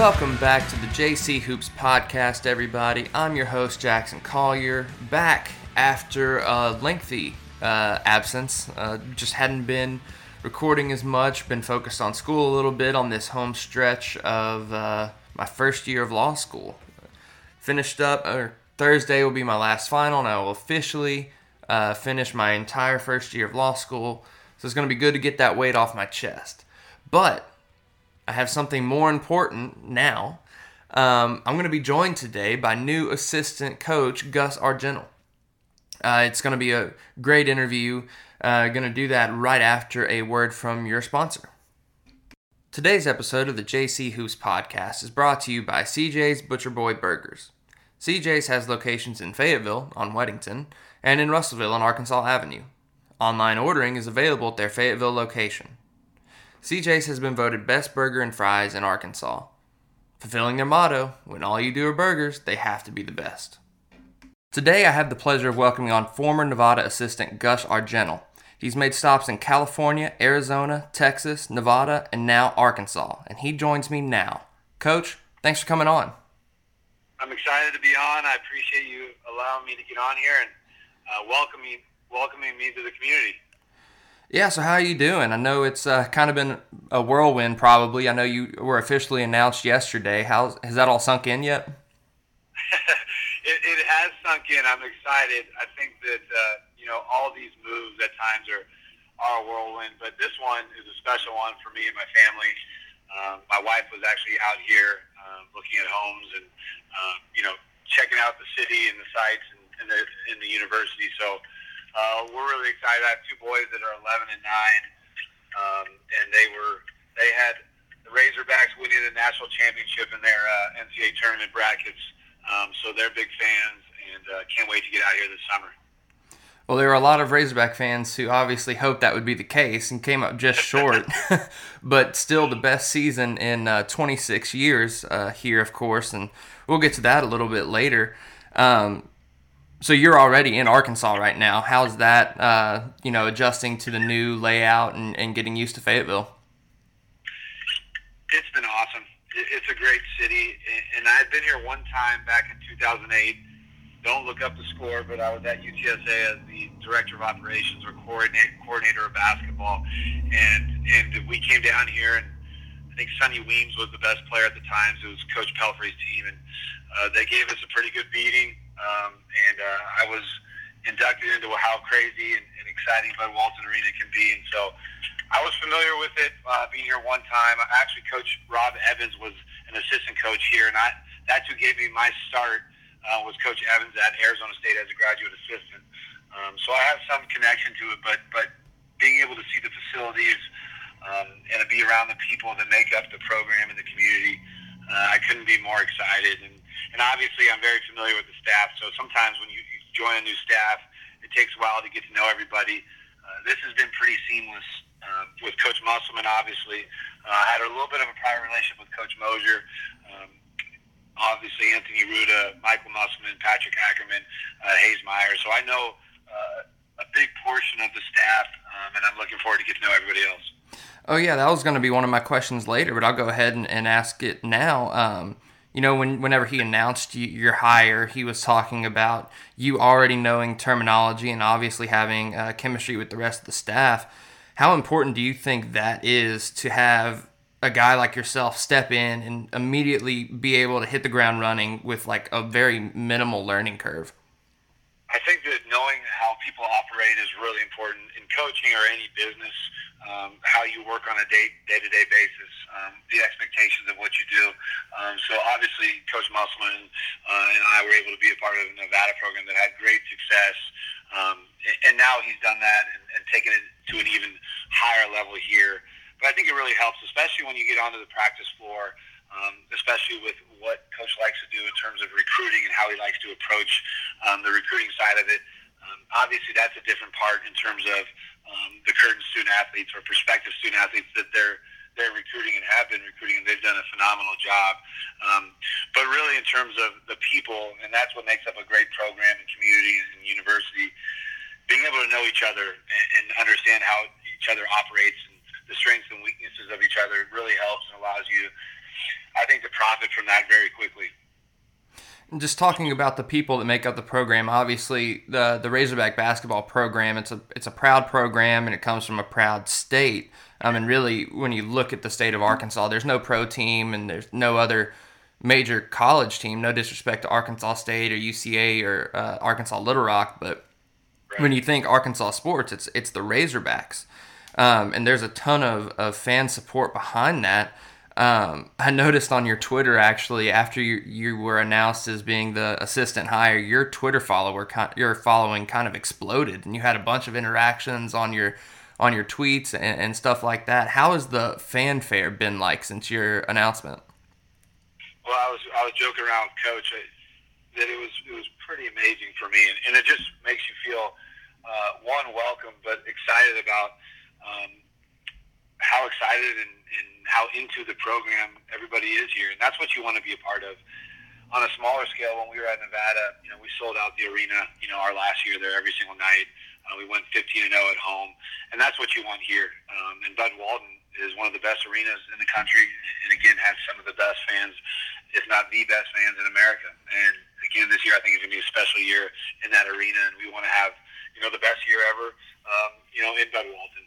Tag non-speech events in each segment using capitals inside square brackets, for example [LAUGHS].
Welcome back to the JC Hoops podcast, everybody. I'm your host, Jackson Collier, back after a lengthy uh, absence. Uh, just hadn't been recording as much, been focused on school a little bit on this home stretch of uh, my first year of law school. Finished up, or Thursday will be my last final, and I will officially uh, finish my entire first year of law school. So it's going to be good to get that weight off my chest. But I have something more important now. Um, I'm going to be joined today by new assistant coach Gus Argenal. Uh, it's going to be a great interview. Uh, going to do that right after a word from your sponsor. Today's episode of the JC Hoops podcast is brought to you by CJ's Butcher Boy Burgers. CJ's has locations in Fayetteville on Weddington and in Russellville on Arkansas Avenue. Online ordering is available at their Fayetteville location. CJ's has been voted best burger and fries in Arkansas, fulfilling their motto when all you do are burgers, they have to be the best. Today, I have the pleasure of welcoming on former Nevada assistant Gus Argenal. He's made stops in California, Arizona, Texas, Nevada, and now Arkansas, and he joins me now. Coach, thanks for coming on. I'm excited to be on. I appreciate you allowing me to get on here and uh, welcoming welcoming me to the community. Yeah, so how are you doing? I know it's uh, kind of been a whirlwind, probably. I know you were officially announced yesterday. How has that all sunk in yet? [LAUGHS] it, it, has sunk in. I'm excited. I think that uh, you know all these moves at times are are a whirlwind, but this one is a special one for me and my family. Um, my wife was actually out here um, looking at homes and um, you know checking out the city and the sites and, and the in the university. So uh, we're really excited. I have two boys that are 11 and 9, um, and they were they had the Razorbacks winning the national championship in their uh, NCAA tournament brackets. Um, so they're big fans, and uh, can't wait to get out here this summer. Well, there were a lot of Razorback fans who obviously hoped that would be the case and came up just short, [LAUGHS] but still the best season in uh, 26 years uh, here, of course, and we'll get to that a little bit later. Um, so you're already in Arkansas right now. How's that, uh, you know, adjusting to the new layout and, and getting used to Fayetteville? It's been awesome. It's a great city, and I've been here one time back in 2008. Don't look up the score, but I was at UTSA as the director of operations or coordinator of basketball, and and we came down here, and I think Sonny Weems was the best player at the time. So it was Coach Pelphrey's team, and uh, they gave us a pretty good beating um, and uh, I was inducted into how crazy and, and exciting Bud Walton Arena can be. And so I was familiar with it, uh, being here one time. Actually, Coach Rob Evans was an assistant coach here, and I, that's who gave me my start. Uh, was Coach Evans at Arizona State as a graduate assistant. Um, so I have some connection to it, but but being able to see the facilities um, and to be around the people that make up the program and the community, uh, I couldn't be more excited. And and obviously I'm very familiar with the staff. So sometimes when you, you join a new staff, it takes a while to get to know everybody. Uh, this has been pretty seamless uh, with Coach Musselman. Obviously, uh, I had a little bit of a prior relationship with Coach Moser. Um, obviously, Anthony Ruta, Michael Musselman, Patrick Ackerman, uh, Hayes Meyer. So I know uh, a big portion of the staff, um, and I'm looking forward to get to know everybody else. Oh yeah, that was going to be one of my questions later, but I'll go ahead and, and ask it now. Um, you know, when whenever he announced you, your hire, he was talking about you already knowing terminology and obviously having uh, chemistry with the rest of the staff. How important do you think that is to have a guy like yourself step in and immediately be able to hit the ground running with like a very minimal learning curve? I think that knowing how people operate is really important in coaching or any business. Um, how you work on a day to day basis, um, the expectations of what you do. Um, so obviously, Coach Musselman uh, and I were able to be a part of the Nevada program that had great success, um, and now he's done that and, and taken it to an even higher level here. But I think it really helps, especially when you get onto the practice floor um, especially with what Coach likes to do in terms of recruiting and how he likes to approach um, the recruiting side of it. Um, obviously, that's a different part in terms of um, the current student athletes or prospective student athletes that they're they're recruiting and have been recruiting, and they've done a phenomenal job. Um, but really, in terms of the people, and that's what makes up a great program and community and university, being able to know each other and, and understand how each other operates and the strengths and weaknesses of each other really helps and allows you I think, to profit from that very quickly. Just talking about the people that make up the program, obviously the the Razorback basketball program it's a it's a proud program and it comes from a proud state. Um, and really, when you look at the state of Arkansas, there's no pro team and there's no other major college team. No disrespect to Arkansas State or UCA or uh, Arkansas Little Rock, but right. when you think Arkansas sports, it's it's the Razorbacks, um, and there's a ton of, of fan support behind that. Um, I noticed on your Twitter actually after you, you were announced as being the assistant hire, your Twitter follower your following kind of exploded, and you had a bunch of interactions on your on your tweets and, and stuff like that. How has the fanfare been like since your announcement? Well, I was I was joking around Coach that it was it was pretty amazing for me, and, and it just makes you feel uh, one welcome, but excited about um, how excited and, and how into the program everybody is here, and that's what you want to be a part of. On a smaller scale, when we were at Nevada, you know, we sold out the arena. You know, our last year there every single night. Uh, we went 15 and 0 at home, and that's what you want here. Um, and Bud Walton is one of the best arenas in the country, and again has some of the best fans if not the best fans in America. And again, this year I think is going to be a special year in that arena, and we want to have you know the best year ever, um, you know, in Bud Walton.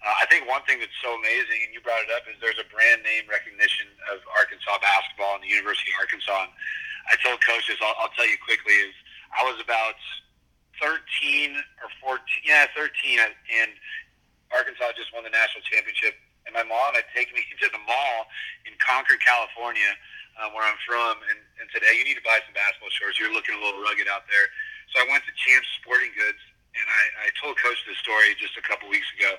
Uh, I think one thing that's so amazing, and you brought it up, is there's a brand name recognition of Arkansas basketball and the University of Arkansas. And I told coaches, I'll, I'll tell you quickly, is I was about 13 or 14, yeah, 13, and Arkansas just won the national championship. And my mom had taken me [LAUGHS] to the mall in Concord, California, uh, where I'm from, and, and said, "Hey, you need to buy some basketball shorts. You're looking a little rugged out there." So I went to Champs Sporting Goods, and I, I told Coach this story just a couple weeks ago.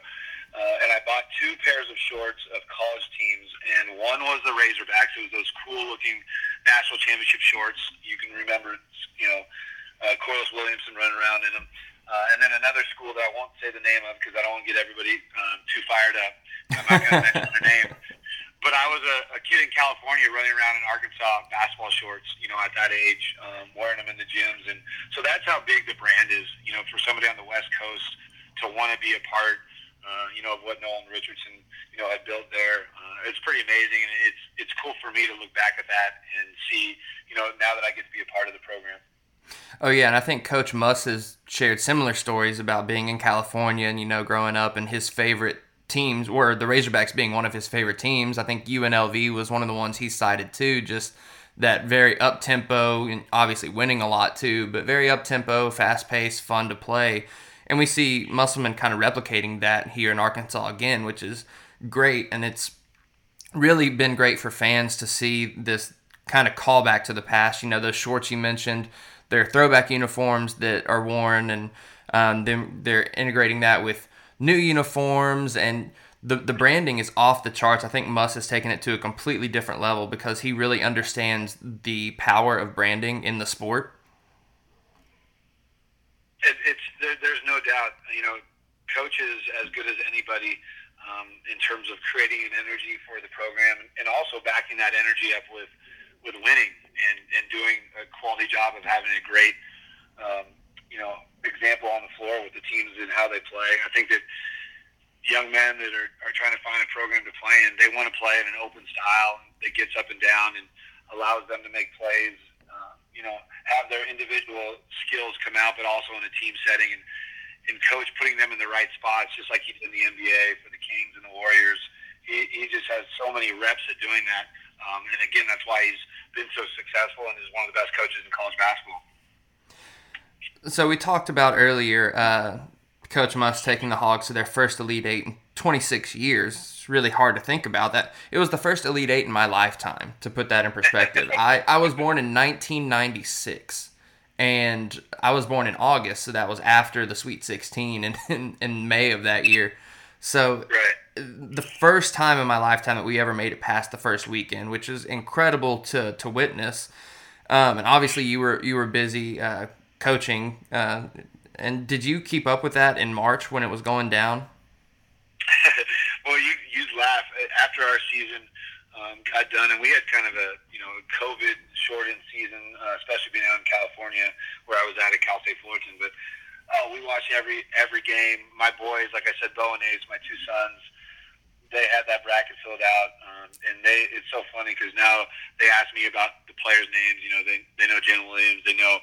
Uh, and I bought two pairs of shorts of college teams, and one was the Razorbacks. It was those cool-looking national championship shorts. You can remember, you know, uh, Corliss Williamson running around in them. Uh, and then another school that I won't say the name of because I don't want to get everybody um, too fired up. I'm not going [LAUGHS] to mention their name. but I was a, a kid in California running around in Arkansas basketball shorts, you know, at that age, um, wearing them in the gyms, and so that's how big the brand is. You know, for somebody on the West Coast to want to be a part, uh, you know, of what Nolan Richardson, you know, had built there, uh, it's pretty amazing, and it's it's cool for me to look back at that and see, you know, now that I get to be a part of the program. Oh yeah, and I think Coach Muss has shared similar stories about being in California and you know growing up and his favorite teams, were the Razorbacks being one of his favorite teams. I think UNLV was one of the ones he cited too, just that very up tempo and obviously winning a lot too, but very up tempo, fast paced, fun to play. And we see Musselman kind of replicating that here in Arkansas again, which is great. And it's really been great for fans to see this kind of callback to the past. You know, those shorts you mentioned, they're throwback uniforms that are worn, and um, they're integrating that with new uniforms and the the branding is off the charts. I think Muss has taken it to a completely different level because he really understands the power of branding in the sport. It, it's there, there's doubt. You know, coaches as good as anybody um, in terms of creating an energy for the program and also backing that energy up with with winning and, and doing a quality job of having a great um, you know, example on the floor with the teams and how they play. I think that young men that are, are trying to find a program to play in, they want to play in an open style that gets up and down and allows them to make plays, uh, you know, have their individual skills come out, but also in a team setting and, and coach putting them in the right spots, just like he did in the NBA for the Kings and the Warriors. He, he just has so many reps at doing that. Um, and again, that's why he's been so successful and is one of the best coaches in college basketball. So we talked about earlier, uh, Coach Muss taking the Hogs to their first Elite Eight in 26 years. It's really hard to think about that. It was the first Elite Eight in my lifetime. To put that in perspective, [LAUGHS] I I was born in 1996, and I was born in August, so that was after the Sweet 16 in in, in May of that year. So the first time in my lifetime that we ever made it past the first weekend, which is incredible to to witness. Um, and obviously, you were you were busy uh, coaching. Uh, and did you keep up with that in March when it was going down? [LAUGHS] well, you you laugh after our season um, got done, and we had kind of a you know COVID shortened season, uh, especially being out in California where I was at at Cal State Fullerton. But oh, we watched every every game. My boys, like I said, Bo and Ace, my two sons, they had that bracket filled out, um, and they it's so funny because now they ask me about the players' names. You know, they they know Jalen Williams, they know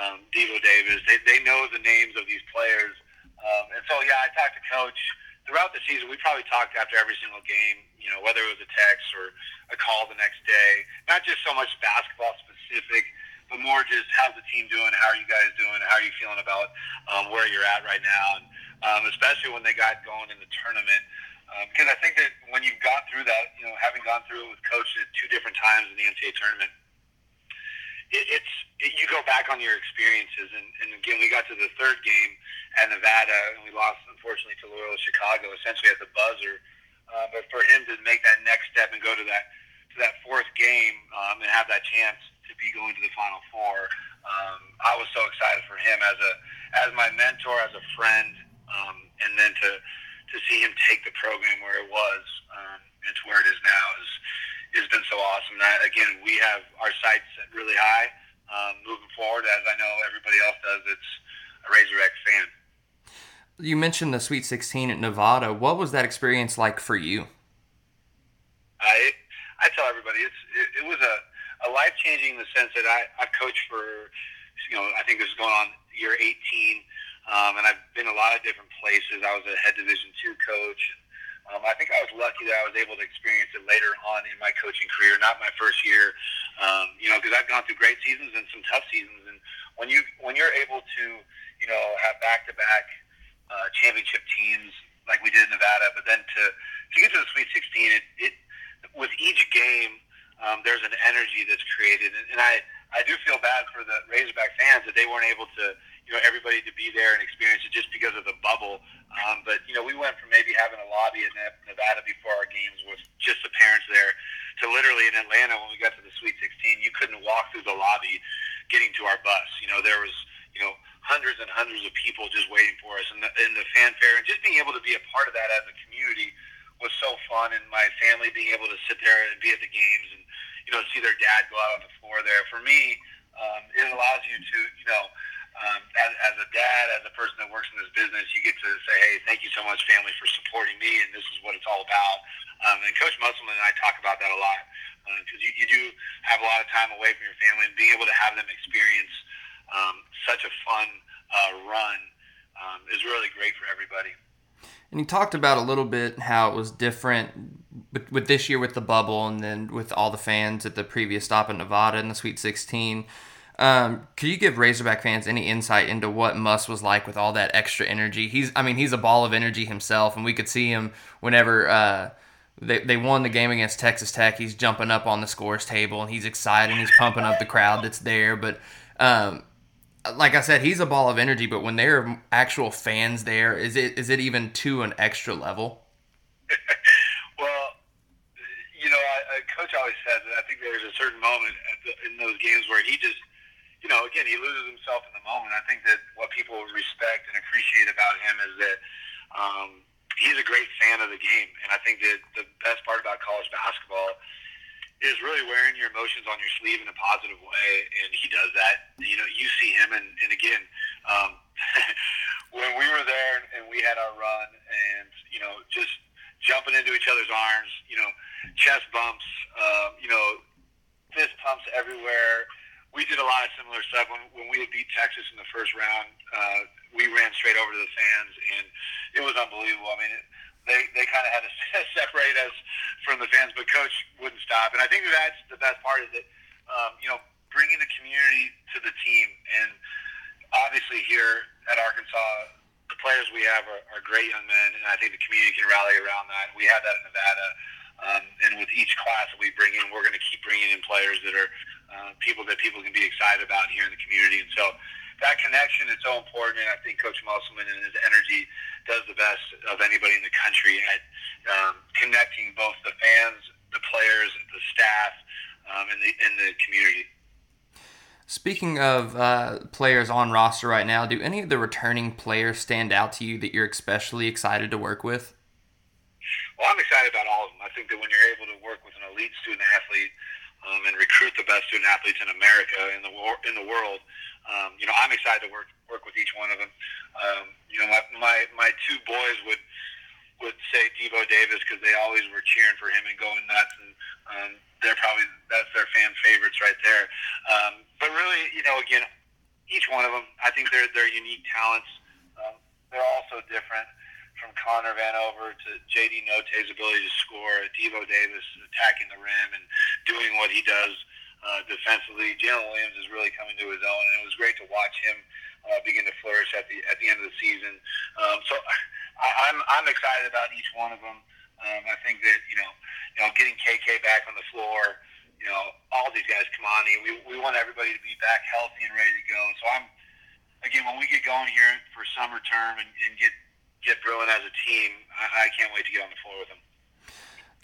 um, Devo Davis, they they know the names of these players, um, and so yeah, I talked to coach throughout the season. We probably talked after every single game. You know, whether it was a text or a call the next day, not just so much basketball specific but more just how's the team doing? How are you guys doing? How are you feeling about um, where you're at right now? And um, especially when they got going in the tournament, because um, I think that when you've gone through that, you know, having gone through it with coach at two different times in the NCAA tournament, it, it's it, you go back on your experiences. And, and again, we got to the third game at Nevada, and we lost unfortunately to Loyola Chicago, essentially at the buzzer. Uh, but for him to make that next step and go to that to that fourth game um, and have that chance to be going to the Final Four. Um, I was so excited for him as a as my mentor, as a friend, um, and then to to see him take the program where it was um, and to where it is now is has been so awesome. And I, again, we have our sights set really high um, moving forward, as I know everybody else does. It's a Razorback fan. You mentioned the Sweet 16 at Nevada. What was that experience like for you? I I tell everybody it's it, it was a a life changing in the sense that I, I've coached for, you know, I think this is going on year 18, um, and I've been a lot of different places. I was a head Division two coach. Um, I think I was lucky that I was able to experience it later on in my coaching career, not my first year. Um, you know, because I've gone through great seasons and some tough seasons, and when you when you're able to, you know, have back to back championship teams like we did in Nevada, but then to to get to the Sweet 16, it, it with each game um, there's an energy that's created, and, and I I do feel bad for the Razorback fans that they weren't able to you know everybody to be there and experience it just because of the bubble. Um, but you know we went from maybe having a lobby in Nevada before our games with just the parents there to literally in Atlanta when we got to the Sweet 16, you couldn't walk through the lobby getting to our bus. You know there was hundreds and hundreds of people just waiting for us, and the, and the fanfare, and just being able to be a part of that as a community was so fun, and my family being able to sit there and be at the games and you know see their dad go out on the floor there. For me, um, it allows you to you know. Um, as, as a dad, as a person that works in this business, you get to say, "Hey, thank you so much, family, for supporting me, and this is what it's all about." Um, and Coach Musselman and I talk about that a lot because uh, you, you do have a lot of time away from your family, and being able to have them experience um, such a fun uh, run um, is really great for everybody. And you talked about a little bit how it was different with, with this year with the bubble and then with all the fans at the previous stop in Nevada in the Sweet 16. Um, could you give Razorback fans any insight into what Muss was like with all that extra energy? He's, I mean, he's a ball of energy himself, and we could see him whenever uh, they, they won the game against Texas Tech. He's jumping up on the scores table and he's excited. And he's pumping up the crowd that's there. But um, like I said, he's a ball of energy, but when there are actual fans there, is it is it even to an extra level? [LAUGHS] well, you know, I, Coach always said that I think there's a certain moment the, in those games where he just, you know, again, he loses himself in the moment. I think that what people respect and appreciate about him is that um, he's a great fan of the game, and I think that the best part about college basketball is really wearing your emotions on your sleeve in a positive way, and he does that. You know, you see him, and, and again, um, [LAUGHS] when we were there and we had our run, and you know, just jumping into each other's arms, you know, chest bumps, uh, you know, fist pumps everywhere. We did a lot of similar stuff when, when we had beat Texas in the first round. Uh, we ran straight over to the fans, and it was unbelievable. I mean, it, they they kind of had to [LAUGHS] separate us from the fans, but coach wouldn't stop. And I think that's the best part is that um, you know bringing the community to the team, and obviously here at Arkansas, the players we have are, are great young men, and I think the community can rally around that. We have that in Nevada. Um, and with each class that we bring in, we're going to keep bringing in players that are uh, people that people can be excited about here in the community. And so that connection is so important. And I think Coach Musselman and his energy does the best of anybody in the country at um, connecting both the fans, the players, the staff, um, and the in the community. Speaking of uh, players on roster right now, do any of the returning players stand out to you that you're especially excited to work with? Well, I'm excited about all of them. I think that when you're able to work with an elite student athlete um, and recruit the best student athletes in America in the in the world, um, you know, I'm excited to work work with each one of them. Um, you know, my, my my two boys would would say Devo Davis because they always were cheering for him and going nuts, and um, they're probably that's their fan favorites right there. Um, but really, you know, again, each one of them, I think they're they're unique talents. Um, they're also different from Connor Vanover to JD Notae's ability to score, Devo Davis attacking the rim and doing what he does uh, defensively. Jalen Williams is really coming to his own, and it was great to watch him uh, begin to flourish at the at the end of the season. Um, so I, I'm I'm excited about each one of them. Um, I think that you know you know getting KK back on the floor, you know all these guys, Kamani, we we want everybody to be back healthy and ready to go. So I'm again when we get going here for summer term and, and get get brewing as a team. I, I can't wait to get on the floor with them.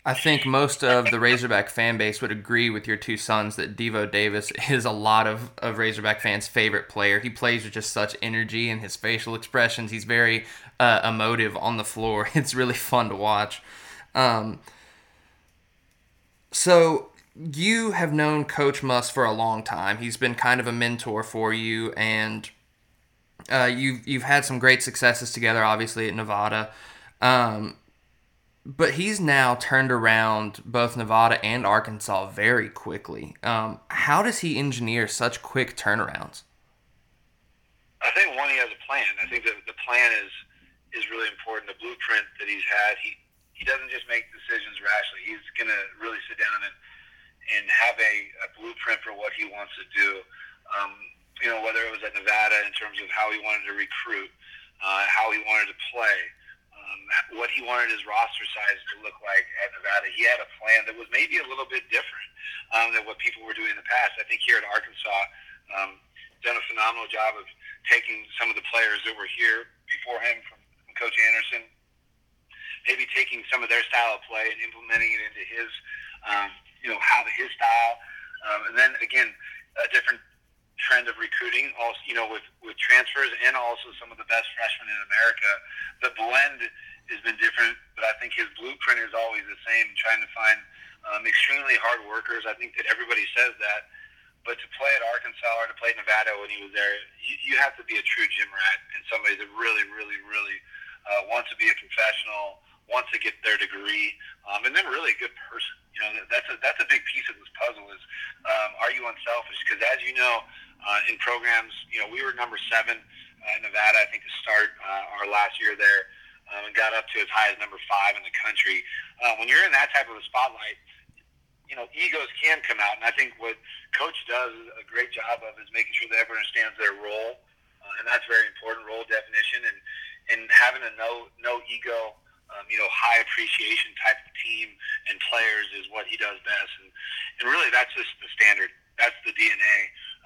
I think most of the Razorback fan base would agree with your two sons that Devo Davis [LAUGHS] is a lot of, of Razorback fans' favorite player. He plays with just such energy and his facial expressions. He's very uh, emotive on the floor. [LAUGHS] It's really fun to watch. Um, so you have known Coach Muss for a long time. He's been kind of a mentor for you, and uh, you've you've had some great successes together, obviously at Nevada, um, but he's now turned around both Nevada and Arkansas very quickly. Um, how does he engineer such quick turnarounds? I think one, he has a plan. I think that the plan is is really important. The blueprint that he's had, he he doesn't just make decisions rashly. He's going to really sit down and and have a, a blueprint for what he wants to do. Um, you know, whether it was at Nevada in terms of how he wanted to recruit, uh, how he wanted to play, um, what he wanted his roster size to look like at Nevada. He had a plan that was maybe a little bit different um, than what people were doing in the past. I think here at Arkansas, um, done a phenomenal job of taking some of the players that were here before him from, from Coach Anderson, maybe taking some of their style of play and implementing it into his, um, you know, how his style, um, and then again, a different trend of recruiting, also you know with with transfers and also some of the best freshmen in America. The blend has been different, but I think his blueprint is always the same. Trying to find um, extremely hard workers. I think that everybody says that, but to play at Arkansas or to play Nevada when he was there, you, you have to be a true gym rat and somebody that really, really, really uh, wants to be a professional, wants to get their degree, um, and then really a good person. You know, that's a that's a big piece of this puzzle. Is um, are you unselfish? Because as you know, uh, in programs. You know, we were number seven uh, in Nevada, I think, to start uh, our last year there, um, and got up to as high as number five in the country. Uh, when you're in that type of a spotlight, you know, egos can come out, and I think what coach does a great job of is making sure that everyone understands their role, uh, and that's very important role definition, and and having a no no ego. Um, you know, high appreciation type of team and players is what he does best, and and really that's just the standard. That's the DNA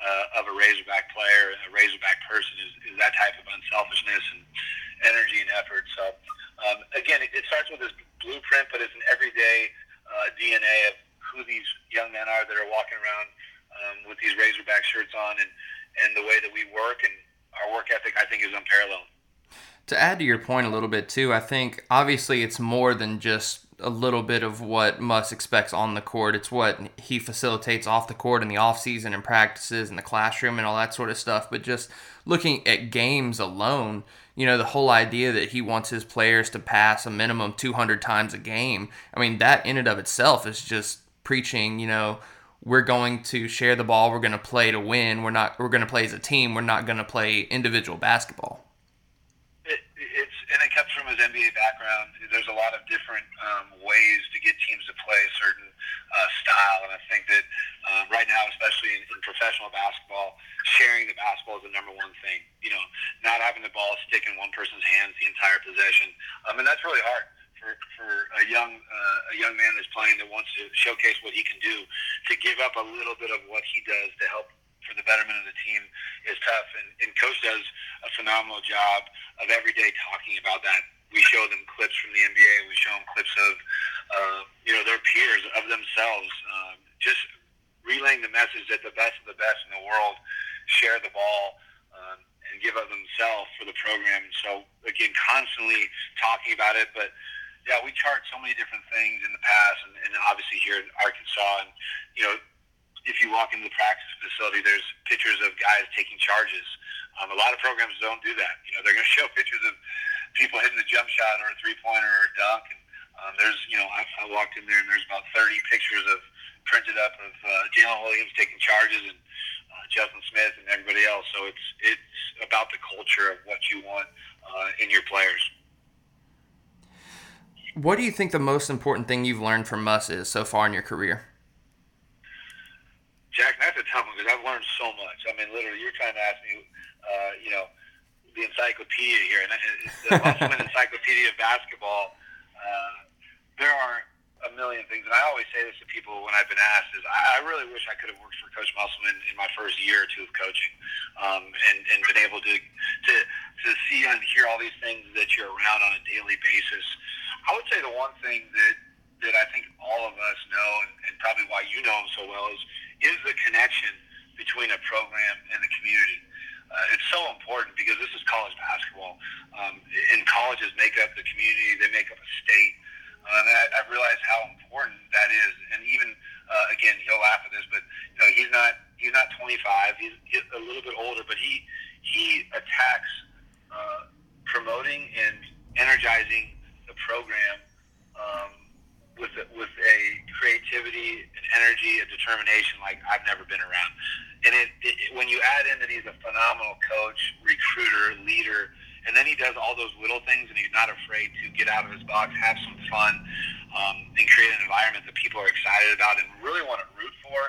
uh, of a Razorback player, a Razorback person, is, is that type of unselfishness and energy and effort. So, um, again, it, it starts with this blueprint, but it's an everyday uh, DNA of who these young men are that are walking around um, with these Razorback shirts on, and and the way that we work and our work ethic, I think, is unparalleled. To add to your point a little bit too, I think obviously it's more than just a little bit of what Muss expects on the court. It's what he facilitates off the court in the off season and practices and the classroom and all that sort of stuff. But just looking at games alone, you know, the whole idea that he wants his players to pass a minimum 200 times a game. I mean, that in and of itself is just preaching, you know, we're going to share the ball, we're going to play to win. We're not we're going to play as a team. We're not going to play individual basketball from his NBA background. There's a lot of different um, ways to get teams to play a certain uh, style, and I think that uh, right now, especially in, in professional basketball, sharing the basketball is the number one thing. You know, not having the ball stick in one person's hands the entire possession, um, and that's really hard for, for a young uh, a young man that's playing that wants to showcase what he can do to give up a little bit of what he does to help for the betterment of the team is tough. And, and coach does a phenomenal job of every day talking about that. We show them clips from the NBA. We show them clips of, uh, you know, their peers, of themselves. Um, just relaying the message that the best of the best in the world share the ball um, and give of themselves for the program. So again, constantly talking about it, but yeah, we chart so many different things in the past, and, and obviously here in Arkansas, and you know, if you walk into the practice facility, there's pictures of guys taking charges. Um, a lot of programs don't do that. You know, they're going [LAUGHS] to show pictures of people hitting the jump shot or a three pointer or a dunk. And um, there's, you know, I, I walked in there and there's about 30 pictures of printed up of uh, Jalen Williams taking charges and uh, Justin Smith and everybody else. So it's it's about the culture of what you want uh, in your players. What do you think the most important thing you've learned from Muss is so far in your career? Jack, that's a tough one because I've learned so much. I mean, literally, you're trying to ask me, uh, you know, the encyclopedia here, and the Musselman Encyclopedia of Basketball. Uh, there are a million things, and I always say this to people when I've been asked: is I, I really wish I could have worked for Coach Musselman in my first year or two of coaching, um, and and been able to to to see and hear all these things that you're around on a daily basis. I would say the one thing that that I think all of us know, and, and probably why you know him so well, is is the connection between a program and the community. Uh, it's so important because this is college basketball, um, and colleges make up the community. They make up a state. Uh, and I, I've realized how important that is. And even uh, again, he'll laugh at this, but you know, he's not he's not 25. He's, a little bit older, but he he attacks uh, promoting and energizing the program um, with with a creativity, energy, a determination like I've never been around. And it, it when you add in that he's a phenomenal coach, recruiter, leader, and then he does all those little things, and he's not afraid to get out of his box, have some fun, um, and create an environment that people are excited about and really want to root for.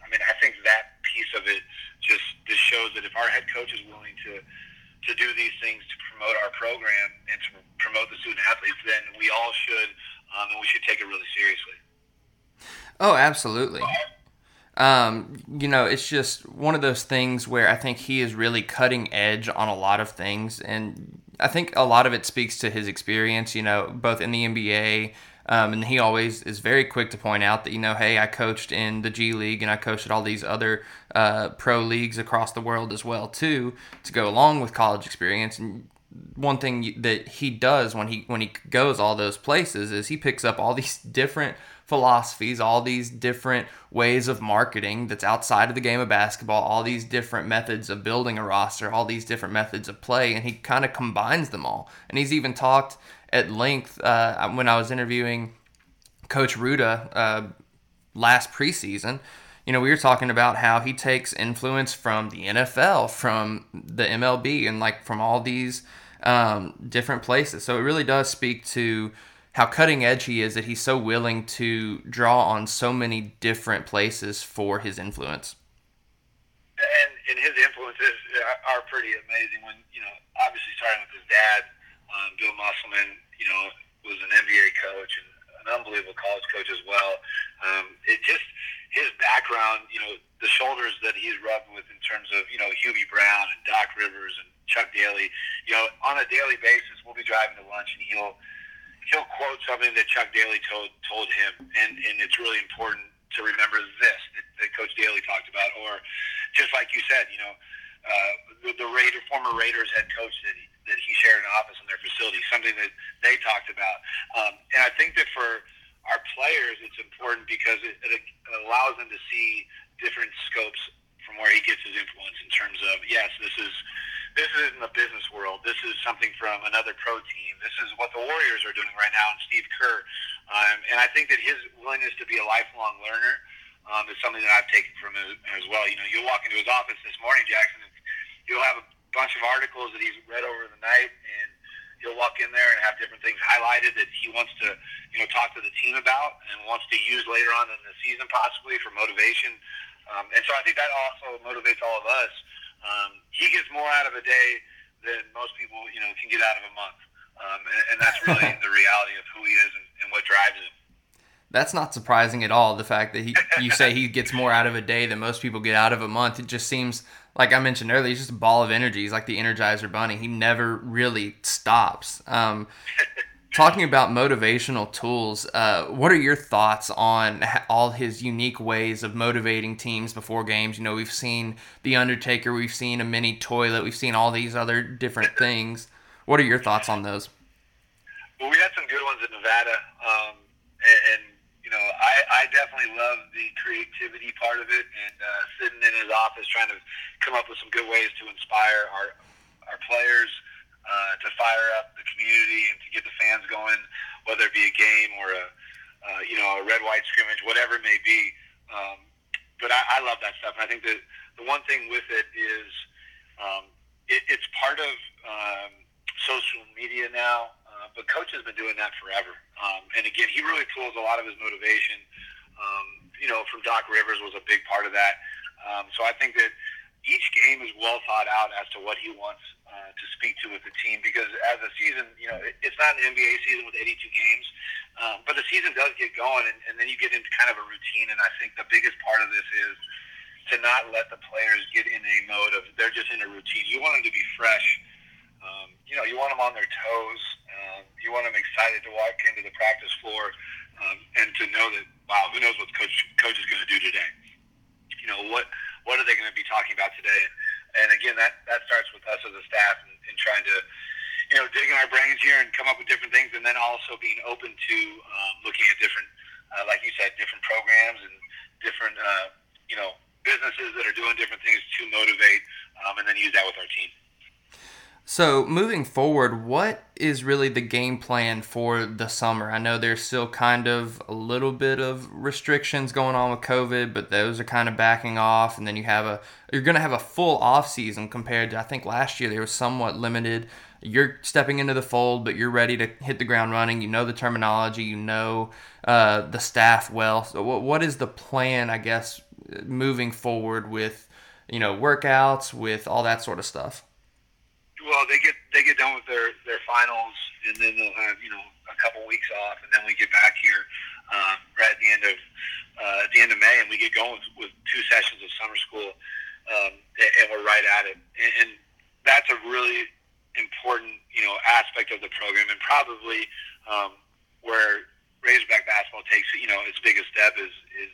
I mean, I think that piece of it just just shows that if our head coach is willing to to do these things to promote our program and to promote the student athletes, then we all should, um, and we should take it really seriously. Oh, absolutely. Um, you know, it's just one of those things where I think he is really cutting edge on a lot of things, and I think a lot of it speaks to his experience. You know, both in the NBA. Um, and he always is very quick to point out that you know, hey, I coached in the G League and I coached at all these other uh, pro leagues across the world as well too, to go along with college experience. And one thing that he does when he when he goes all those places is he picks up all these [LAUGHS] different philosophies, all these different ways of marketing that's outside of the game of basketball, all these different methods of building a roster, all these different methods of play, and he kind of combines them all. And he's even talked at length uh, when I was interviewing Coach Ruta uh, last preseason. You know, we were talking about how he takes influence from the NFL, from the MLB, and like from all these um, different places. So it really does speak to how cutting edge he is that he's so willing to draw on so many different places for his influence. And, and his influences are pretty amazing. When you know, obviously starting with his dad, um, Bill Musselman, you know, was an NBA coach and an unbelievable college coach as well. Um, it just his background, you know, the shoulders that he's rubbed with in terms of you know Hubie Brown and Doc Rivers and Chuck Daly. You know, on a daily basis, we'll be driving to lunch and he'll he'll quote something that Chuck Daly told told him, and and it's really important to remember this that, that Coach Daly talked about, or just like you said, you know, uh, the, the Raider former Raiders head coach that he, that he shared an office in their facility, something that they talked about, um, and I think that for our players, it's important because it, it allows them to see different scopes from where he gets his influence in terms of yes, this is this isn't the business world. This is something from another pro team. This is what the Warriors are doing right now, and Steve Kerr. Um, and I think that his willingness to be a lifelong learner um, is something that I've taken from him as well. You know, you'll walk into his office this morning, Jackson, and you'll have a bunch of articles that he's read over the night, and he'll walk in there and have different things highlighted that he wants to, you know, talk to the team about and wants to use later on in the season, possibly for motivation. Um, and so I think that also motivates all of us um, he gets more out of a day than most people, you know, can get out of a month. Um, and, and, that's really [LAUGHS] the reality of who he is and, and, what drives him. That's not surprising at all. The fact that he, you say he gets more out of a day than most people get out of a month. It just seems like I mentioned earlier. He's just a ball of energy. He's like the Energizer Bunny. He never really stops. Um, [LAUGHS] Talking about motivational tools, uh, what are your thoughts on all his unique ways of motivating teams before games? You know, we've seen The Undertaker, we've seen a mini toilet, we've seen all these other different things. What are your thoughts on those? Well, we had some good ones in Nevada, um, and, and, you know, I, I definitely love the creativity part of it, and uh, sitting in his office trying to come up with some good ways to inspire our our players, uh, to fire up the community, whether it be a game or a uh, you know a red white scrimmage, whatever it may be. Um, but I, I love that stuff, and I think that the one thing with it is um, it, it's part of um, social media now. Uh, but coach has been doing that forever, um, and again, he really pulls a lot of his motivation. Um, you know, from Doc Rivers was a big part of that. Um, so I think that each game is well thought out as to what he wants uh, to speak to with the team because as a season, you know, it, it's not an NBA season with 82 games, um, but the season does get going, and, and then you get into kind of a routine. And I think the biggest part of this is to not let the players get in a mode of they're just in a routine. You want them to be fresh. Um, you know, you want them on their toes. Um, you want them excited to walk into the practice floor um, and to know that wow, who knows what coach coach is going to do today. You know what what are they going to be talking about today? And again, that that starts with us as a staff and, and trying to you know dig in our brains here and come up with different things, and then also being open to um, looking at different, uh, like you said, different programs and different uh, you know businesses that are doing different things to motivate, um, and then use that with our team. So, moving forward, what is really the game plan for the summer? I know there's still kind of a little bit of restrictions going on with COVID, but those are kind of backing off. And then you have a you're going to have a full off season compared to I think last year they were somewhat limited. You're stepping into the fold, but you're ready to hit the ground running. You know the terminology, you know uh, the staff well. So, what what is the plan? I guess moving forward with you know workouts, with all that sort of stuff. Well, they get they get done with their their finals, and then they'll have you know a couple weeks off, and then we get back here um, right at the end of uh, at the end of May, and we get going with, with two sessions of summer school, um, and we're right at it. And, and that's a really important you know aspect of the program, and probably um, where Razorback basketball takes you know its biggest step is is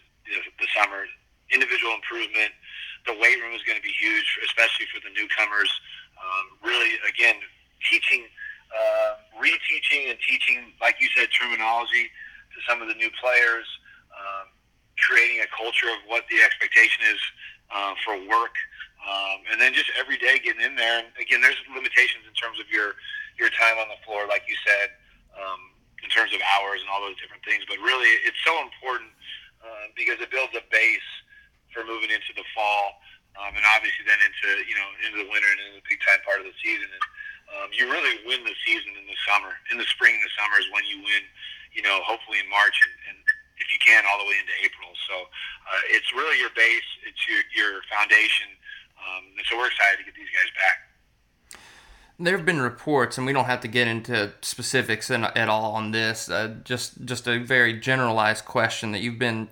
the summer individual improvement. The weight room is going to be huge, especially for the newcomers really, again, teaching, uh, reteaching and teaching, like you said, terminology to some of the new players, um, creating a culture of what the expectation is uh, for work, um, and then just every day getting in there. And again, there's limitations in terms of your your time on the floor, like you said, um, in terms of hours and all those different things. But really, it's so important uh, because it builds a base for moving into the fall um, and obviously then into you know into the winter and into the peak time part of the season. And um, you really win the season in the summer. In the spring and the summer is when you win. You know, hopefully in March and, and if you can, all the way into April. So uh, it's really your base. It's your your foundation. Um, and so we're excited to get these guys back. There have been reports, and we don't have to get into specifics in, at all on this. Uh, just just a very generalized question that you've been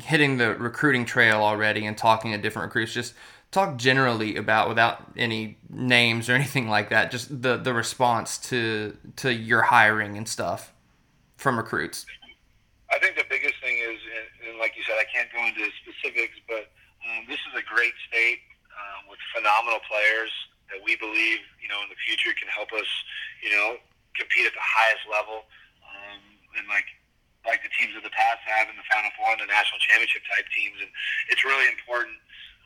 hitting the recruiting trail already and talking to different recruits, just talk generally about without any names or [LAUGHS] anything like that, just the the response to to your hiring and stuff from recruits. I think the biggest thing is, and like you said, I can't go into specifics, but um, this is a great state um, with phenomenal players that we believe, you know, in the future can help us, you know, compete at the highest level. Um, and like like the teams of the past have in the Final Four and the national championship type teams. And it's really important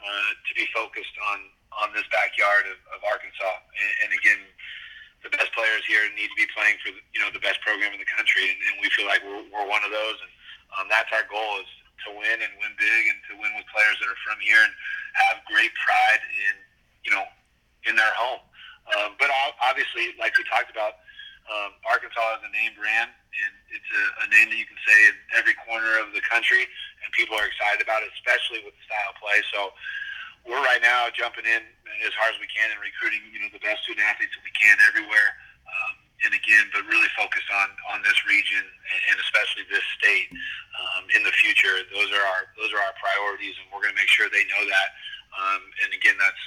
uh, to be focused on on this backyard of, of Arkansas. And, and again, the best players here need to be playing for you know the best program in the country, and, and we feel like we're, we're one of those. And um, that's our goal is to win and win big, and to win with players that are from here and have great pride in you know in their home. Um, but obviously, like we talked about, um, Arkansas is a name brand, and it's a, a name that you can say in every corner of the country, and people are excited about it, especially with the style of play. So we're right now jumping in as hard as we can and recruiting, you know, the best student athletes that we can everywhere. Um, and again, but really focused on on this region and, especially this state um, in the future. Those are our those are our priorities, and we're going to make sure they know that. Um, and again, that's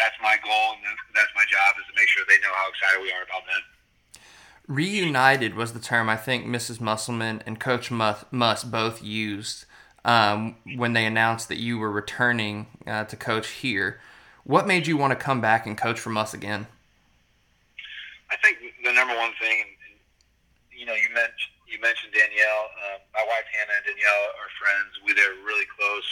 that's my goal, and that's my job is to make sure they know how excited we are about them. Reunited was the term I think Mrs. Musselman and Coach Muss both used um, when they announced that you were returning uh, to coach here. What made you want to come back and coach for Muss again? I think the number one thing, you know, you mentioned you mentioned Danielle. Uh, my wife Hannah and Danielle are friends. We they're really close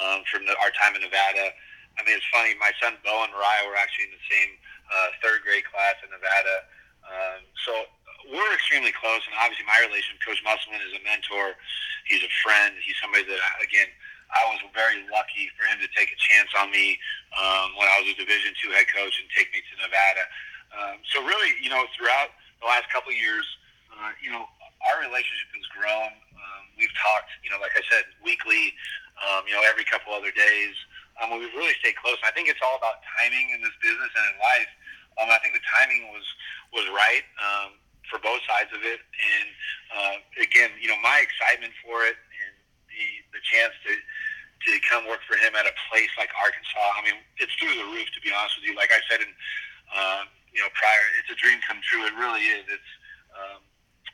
um, from the, our time in Nevada. I mean, it's funny. My son Bo and Mariah were actually in the same uh, third grade class in Nevada. Um, so we're extremely close, and obviously my relationship, Coach Musselman is a mentor. He's a friend. He's somebody that, again, I was very lucky for him to take a chance on me um, when I was a Division two head coach and take me to Nevada. Um, so really, you know, throughout the last couple of years, uh, you know, our relationship has grown. Um, we've talked, you know, like I said, weekly, um, you know, every couple other days. Um, we've really stayed close. I think it's all about timing in this business and in life. Um, I think the timing was was right um, for both sides of it. And uh, again, you know, my excitement for it and the the chance to to come work for him at a place like Arkansas. I mean, it's through the roof, to be honest with you. Like I said in, uh, you know, prior, it's a dream come true. It really is. It's, um,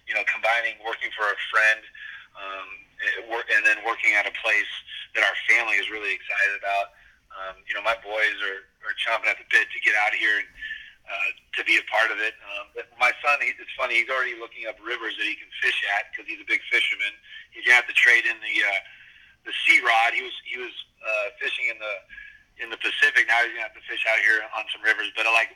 you know, combining working for a friend um, and then working at a place that our family is really excited about. Um, you know, my boys are, are chomping at the bit to get out here and uh, to be a part of it. Um, but my son, he, it's funny, he's already looking up rivers that he can fish at because he's a big fisherman. He's gonna have to trade in the uh, the sea rod. He was he was uh, fishing in the in the Pacific. Now he's gonna have to fish out here on some rivers. But uh, like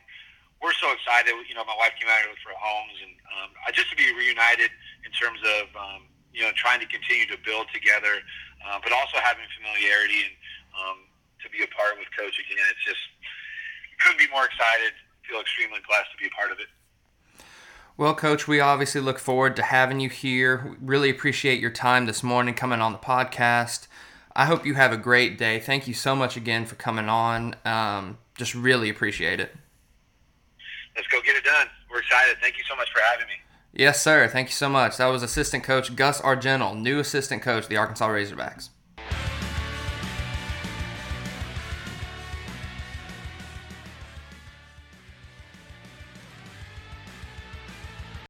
we're so excited. You know, my wife came out here for homes, and um, just to be reunited in terms of um, you know trying to continue to build together, uh, but also having familiarity and um, to be a part with Coach again. It's just couldn't be more excited feel extremely blessed to be a part of it. Well, Coach, we obviously look forward to having you here. We really appreciate your time this morning coming on the podcast. I hope you have a great day. Thank you so much again for coming on. Um, just really appreciate it. Let's go get it done. We're excited. Thank you so much for having me. Yes, sir. Thank you so much. That was assistant coach Gus Argenal, new assistant coach of the Arkansas Razorbacks.